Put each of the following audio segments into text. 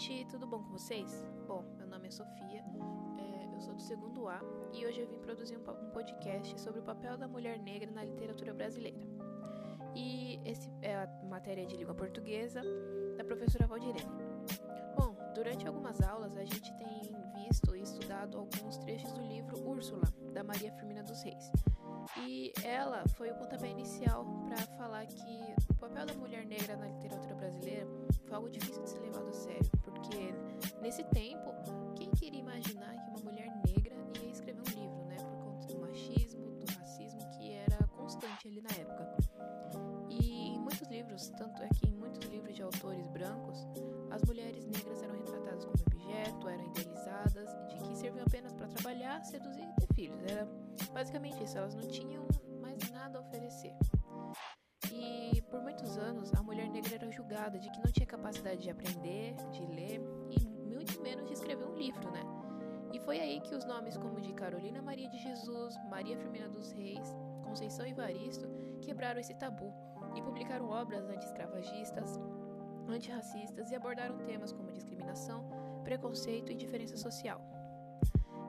gente, tudo bom com vocês? Bom, meu nome é Sofia, é, eu sou do segundo A e hoje eu vim produzir um, um podcast sobre o papel da mulher negra na literatura brasileira. E esse é a matéria de língua portuguesa da professora Valdirene. Bom, durante algumas aulas a gente tem visto e estudado alguns trechos do livro Úrsula, da Maria Firmina dos Reis. E ela foi o pontapé inicial para falar que o papel da mulher negra na literatura brasileira foi algo difícil de ser levado a sério, ali na época. E em muitos livros, tanto é que em muitos livros de autores brancos, as mulheres negras eram retratadas como objeto, eram idealizadas, de que serviam apenas para trabalhar, seduzir e ter filhos. Era basicamente isso, elas não tinham mais nada a oferecer. E por muitos anos, a mulher negra era julgada de que não tinha capacidade de aprender, de ler e muito menos de escrever um livro, né? E foi aí que os nomes como de Carolina Maria de Jesus, Maria Firmina dos Reis, Conceição Evaristo quebraram esse tabu e publicaram obras anti-escravagistas, antirracistas e abordaram temas como discriminação, preconceito e diferença social.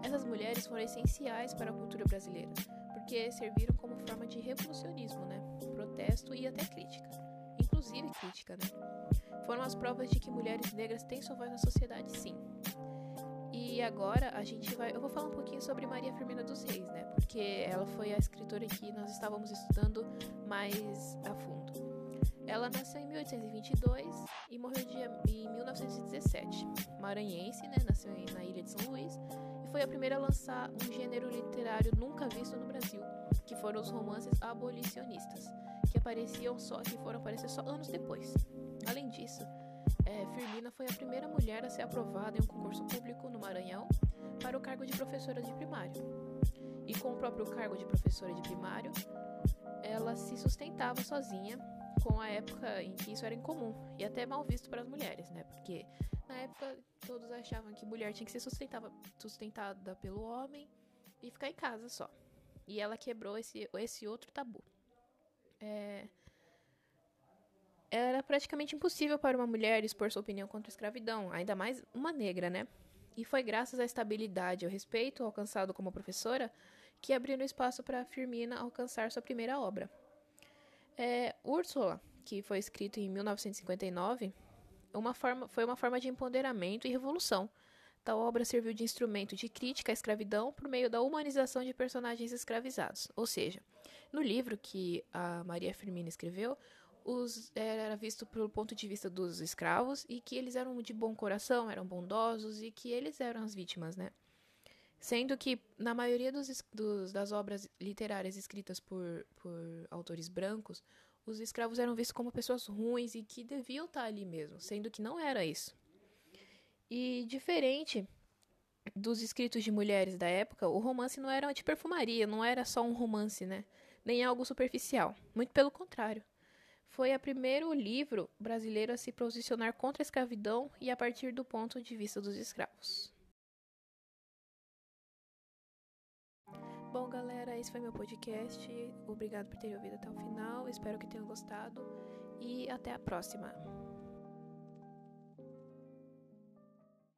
Essas mulheres foram essenciais para a cultura brasileira, porque serviram como forma de revolucionismo, né? protesto e até crítica. Inclusive crítica, né? Foram as provas de que mulheres negras têm sua voz na sociedade, sim. E agora a gente vai. Eu vou falar um pouquinho sobre Maria Firmina dos Reis, né? Porque ela foi a escritora que nós estávamos estudando mais a fundo. Ela nasceu em 1822 e morreu em 1917. Maranhense, né? Nasceu na ilha de São Luís e foi a primeira a lançar um gênero literário nunca visto no Brasil, que foram os romances abolicionistas, que apareciam só, que foram aparecer só anos depois. Além disso, é, Firmina foi a primeira mulher a ser aprovada em um concurso público no Maranhão para o cargo de professora de primário. E com o próprio cargo de professora de primário, ela se sustentava sozinha com a época em que isso era incomum e até mal visto para as mulheres, né? Porque na época todos achavam que mulher tinha que ser sustentada pelo homem e ficar em casa só. E ela quebrou esse, esse outro tabu. É... Era praticamente impossível para uma mulher expor sua opinião contra a escravidão, ainda mais uma negra, né? E foi graças à estabilidade e ao respeito alcançado como professora que abriram espaço para Firmina alcançar sua primeira obra. É, Úrsula, que foi escrito em 1959, uma forma, foi uma forma de empoderamento e revolução Tal obra serviu de instrumento de crítica à escravidão por meio da humanização de personagens escravizados. Ou seja, no livro que a Maria Firmina escreveu, os, era visto pelo ponto de vista dos escravos e que eles eram de bom coração, eram bondosos e que eles eram as vítimas, né? Sendo que, na maioria dos, dos, das obras literárias escritas por, por autores brancos, os escravos eram vistos como pessoas ruins e que deviam estar ali mesmo, sendo que não era isso. E diferente dos escritos de mulheres da época, o romance não era de perfumaria, não era só um romance, né? Nem algo superficial. Muito pelo contrário. Foi o primeiro livro brasileiro a se posicionar contra a escravidão e a partir do ponto de vista dos escravos. Bom, galera, esse foi meu podcast. Obrigado por terem ouvido até o final. Espero que tenham gostado e até a próxima.